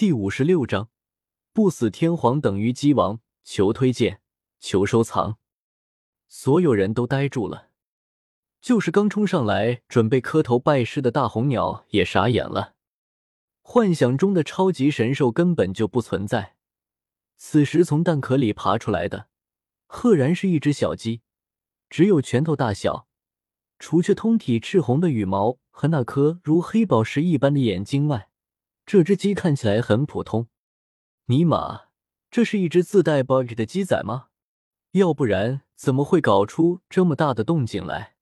第五十六章，不死天皇等于鸡王。求推荐，求收藏。所有人都呆住了，就是刚冲上来准备磕头拜师的大红鸟也傻眼了。幻想中的超级神兽根本就不存在，此时从蛋壳里爬出来的，赫然是一只小鸡，只有拳头大小，除却通体赤红的羽毛和那颗如黑宝石一般的眼睛外。这只鸡看起来很普通，尼玛，这是一只自带 bug 的鸡仔吗？要不然怎么会搞出这么大的动静来？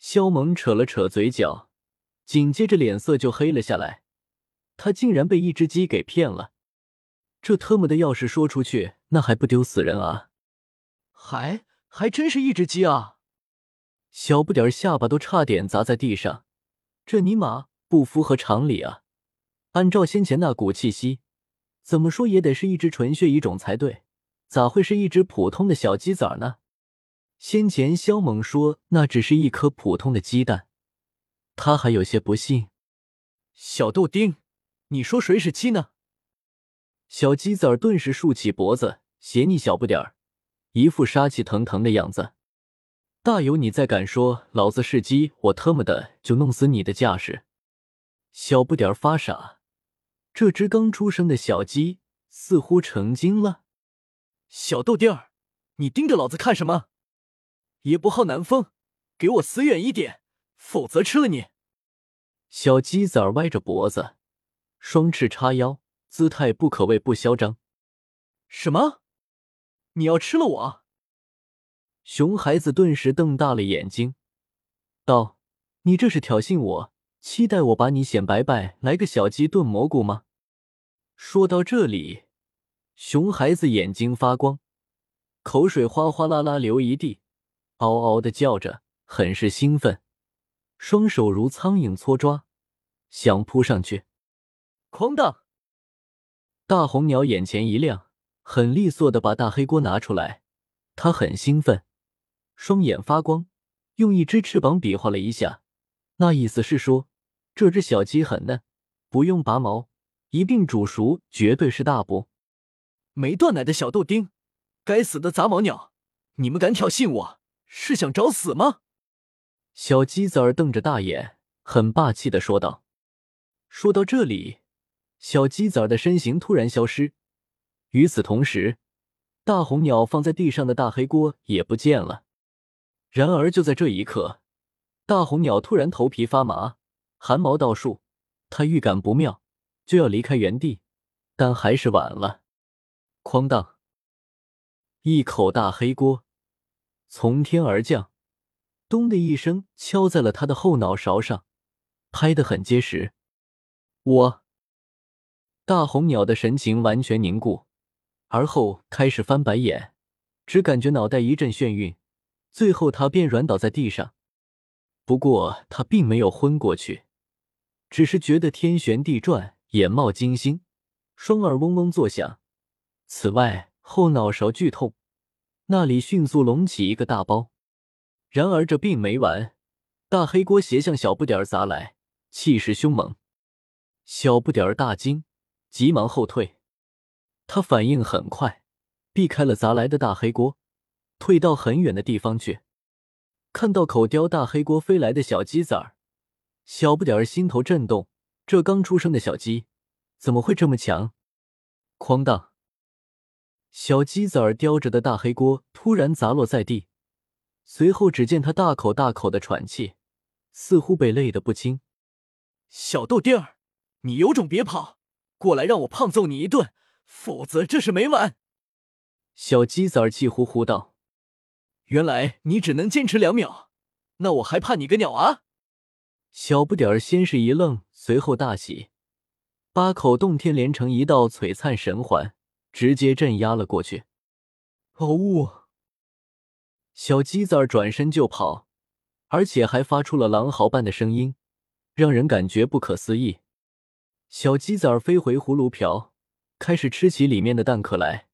肖萌扯了扯嘴角，紧接着脸色就黑了下来。他竟然被一只鸡给骗了！这特么的，要是说出去，那还不丢死人啊？还还真是一只鸡啊！小不点下巴都差点砸在地上，这尼玛不符合常理啊！按照先前那股气息，怎么说也得是一只纯血蚁种才对，咋会是一只普通的小鸡仔呢？先前萧猛说那只是一颗普通的鸡蛋，他还有些不信。小豆丁，你说谁是鸡呢？小鸡仔顿时竖起脖子，斜睨小不点儿，一副杀气腾腾的样子。大有你再敢说老子是鸡，我特么的就弄死你的架势！小不点儿发傻。这只刚出生的小鸡似乎成精了。小豆丁儿，你盯着老子看什么？也不好南风，给我死远一点，否则吃了你！小鸡仔歪着脖子，双翅叉腰，姿态不可谓不嚣张。什么？你要吃了我？熊孩子顿时瞪大了眼睛，道：“你这是挑衅我，期待我把你显摆摆，来个小鸡炖蘑菇吗？”说到这里，熊孩子眼睛发光，口水哗哗啦啦流一地，嗷嗷的叫着，很是兴奋，双手如苍蝇搓抓，想扑上去。哐当！大红鸟眼前一亮，很利索的把大黑锅拿出来。他很兴奋，双眼发光，用一只翅膀比划了一下，那意思是说，这只小鸡很嫩，不用拔毛。一并煮熟，绝对是大补。没断奶的小豆丁，该死的杂毛鸟！你们敢挑衅我，是想找死吗？小鸡子儿瞪着大眼，很霸气的说道。说到这里，小鸡子儿的身形突然消失，与此同时，大红鸟放在地上的大黑锅也不见了。然而就在这一刻，大红鸟突然头皮发麻，汗毛倒竖，他预感不妙。就要离开原地，但还是晚了。哐当！一口大黑锅从天而降，咚的一声敲在了他的后脑勺上，拍得很结实。我大红鸟的神情完全凝固，而后开始翻白眼，只感觉脑袋一阵眩晕，最后他便软倒在地上。不过他并没有昏过去，只是觉得天旋地转。眼冒金星，双耳嗡嗡作响。此外，后脑勺剧痛，那里迅速隆起一个大包。然而这并没完，大黑锅斜向小不点儿砸来，气势凶猛。小不点儿大惊，急忙后退。他反应很快，避开了砸来的大黑锅，退到很远的地方去。看到口叼大黑锅飞来的小鸡仔儿，小不点儿心头震动。这刚出生的小鸡怎么会这么强？哐当！小鸡子儿叼着的大黑锅突然砸落在地，随后只见他大口大口的喘气，似乎被累得不轻。小豆丁儿，你有种别跑，过来让我胖揍你一顿，否则这事没完！小鸡子儿气呼呼道：“原来你只能坚持两秒，那我还怕你个鸟啊！”小不点儿先是一愣。随后大喜，八口洞天连成一道璀璨神环，直接镇压了过去。哦呜！小鸡子儿转身就跑，而且还发出了狼嚎般的声音，让人感觉不可思议。小鸡子儿飞回葫芦瓢，开始吃起里面的蛋壳来，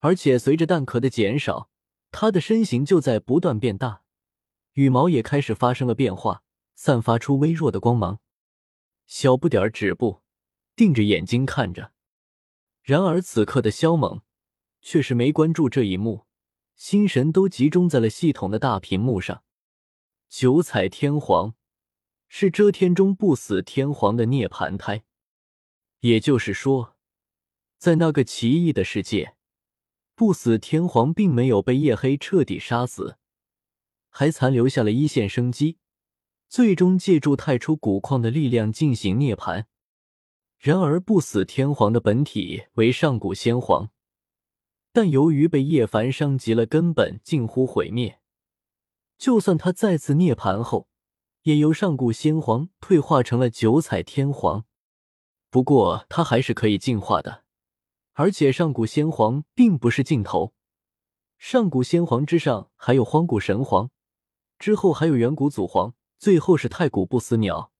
而且随着蛋壳的减少，它的身形就在不断变大，羽毛也开始发生了变化，散发出微弱的光芒。小不点儿止步，定着眼睛看着。然而此刻的萧猛却是没关注这一幕，心神都集中在了系统的大屏幕上。九彩天皇是遮天中不死天皇的涅槃胎，也就是说，在那个奇异的世界，不死天皇并没有被夜黑彻底杀死，还残留下了一线生机，最终借助太初古矿的力量进行涅槃。然而，不死天皇的本体为上古先皇，但由于被叶凡伤及了根本，近乎毁灭。就算他再次涅槃后，也由上古先皇退化成了九彩天皇。不过，他还是可以进化的。而且，上古先皇并不是尽头，上古先皇之上还有荒古神皇，之后还有远古祖皇，最后是太古不死鸟。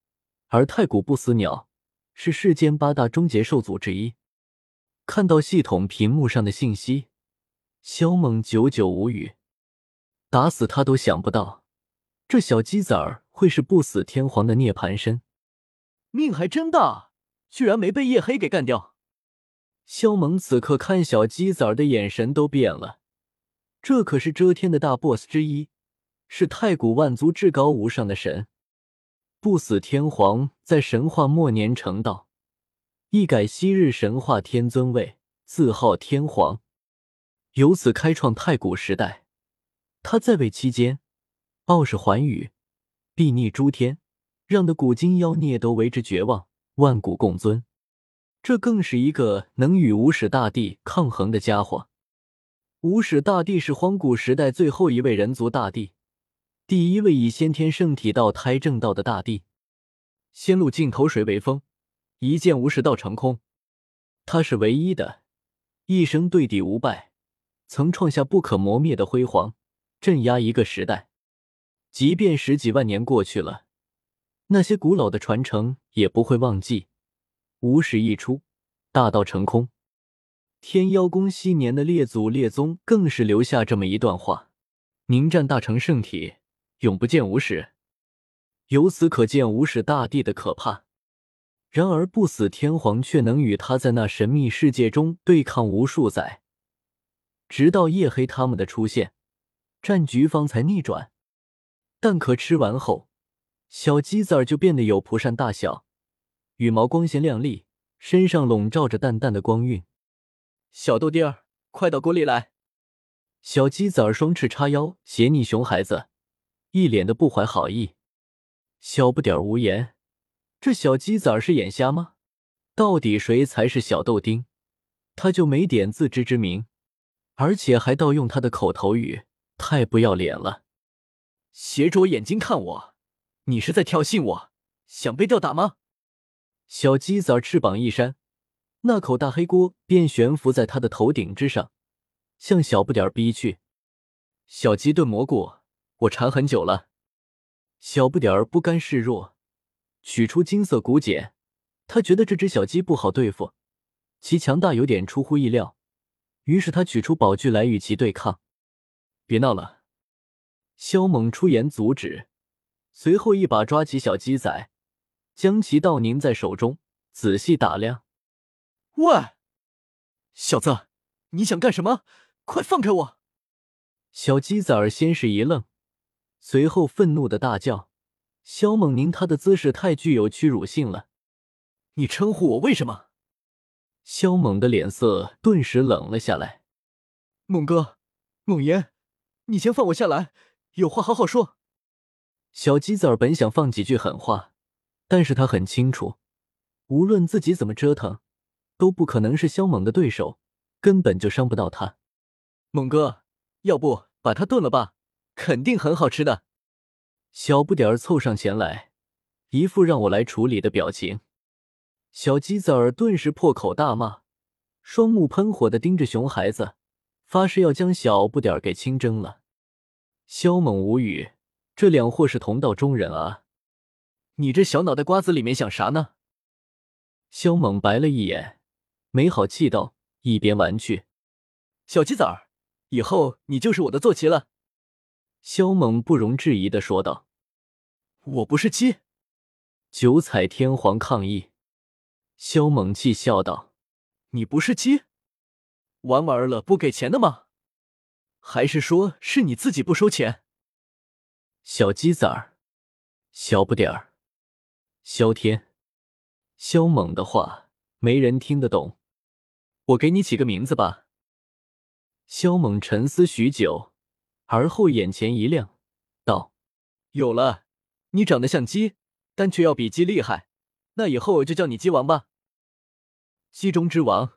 而太古不死鸟。是世间八大终结兽族之一。看到系统屏幕上的信息，萧猛久久无语。打死他都想不到，这小鸡子儿会是不死天皇的涅槃身，命还真大，居然没被夜黑给干掉。萧猛此刻看小鸡子儿的眼神都变了。这可是遮天的大 boss 之一，是太古万族至高无上的神。不死天皇在神话末年成道，一改昔日神话天尊位，自号天皇，由此开创太古时代。他在位期间，傲视寰宇，睥睨诸天，让的古今妖孽都为之绝望，万古共尊。这更是一个能与无始大帝抗衡的家伙。无始大帝是荒古时代最后一位人族大帝。第一位以先天圣体道胎正道的大帝，仙路尽头谁为峰？一剑无始道成空。他是唯一的，一生对敌无败，曾创下不可磨灭的辉煌，镇压一个时代。即便十几万年过去了，那些古老的传承也不会忘记。无始一出，大道成空。天妖宫昔年的列祖列宗更是留下这么一段话：凝战大成圣体。永不见无始，由此可见无始大帝的可怕。然而不死天皇却能与他在那神秘世界中对抗无数载，直到夜黑他们的出现，战局方才逆转。蛋壳吃完后，小鸡子儿就变得有蒲扇大小，羽毛光鲜亮丽，身上笼罩着淡淡的光晕。小豆丁儿，快到锅里来！小鸡子儿双翅叉腰，斜睨熊孩子。一脸的不怀好意，小不点儿无言。这小鸡崽是眼瞎吗？到底谁才是小豆丁？他就没点自知之明，而且还盗用他的口头语，太不要脸了！斜着眼睛看我，你是在挑衅我？想被吊打吗？小鸡崽翅膀一扇，那口大黑锅便悬浮在他的头顶之上，向小不点儿逼去。小鸡炖蘑菇。我馋很久了，小不点儿不甘示弱，取出金色骨简。他觉得这只小鸡不好对付，其强大有点出乎意料，于是他取出宝具来与其对抗。别闹了，萧猛出言阻止，随后一把抓起小鸡仔，将其倒拧在手中，仔细打量。喂，小子，你想干什么？快放开我！小鸡仔儿先是一愣。随后愤怒的大叫：“萧猛宁，他的姿势太具有屈辱性了！你称呼我为什么？”萧猛的脸色顿时冷了下来。“猛哥，猛爷，你先放我下来，有话好好说。”小鸡子儿本想放几句狠话，但是他很清楚，无论自己怎么折腾，都不可能是萧猛的对手，根本就伤不到他。猛哥，要不把他炖了吧？肯定很好吃的，小不点儿凑上前来，一副让我来处理的表情。小鸡子儿顿时破口大骂，双目喷火的盯着熊孩子，发誓要将小不点儿给清蒸了。萧猛无语，这两货是同道中人啊！你这小脑袋瓜子里面想啥呢？萧猛白了一眼，没好气道，一边玩去。小鸡子儿，以后你就是我的坐骑了。萧猛不容置疑的说道：“我不是鸡。”九彩天皇抗议。萧猛气笑道：“你不是鸡？玩玩了不给钱的吗？还是说是你自己不收钱？小鸡子儿，小不点儿，萧天，萧猛的话没人听得懂。我给你起个名字吧。萧猛沉思许久，而后眼前一亮，道：“有了，你长得像鸡，但却要比鸡厉害，那以后我就叫你鸡王吧。鸡中之王。”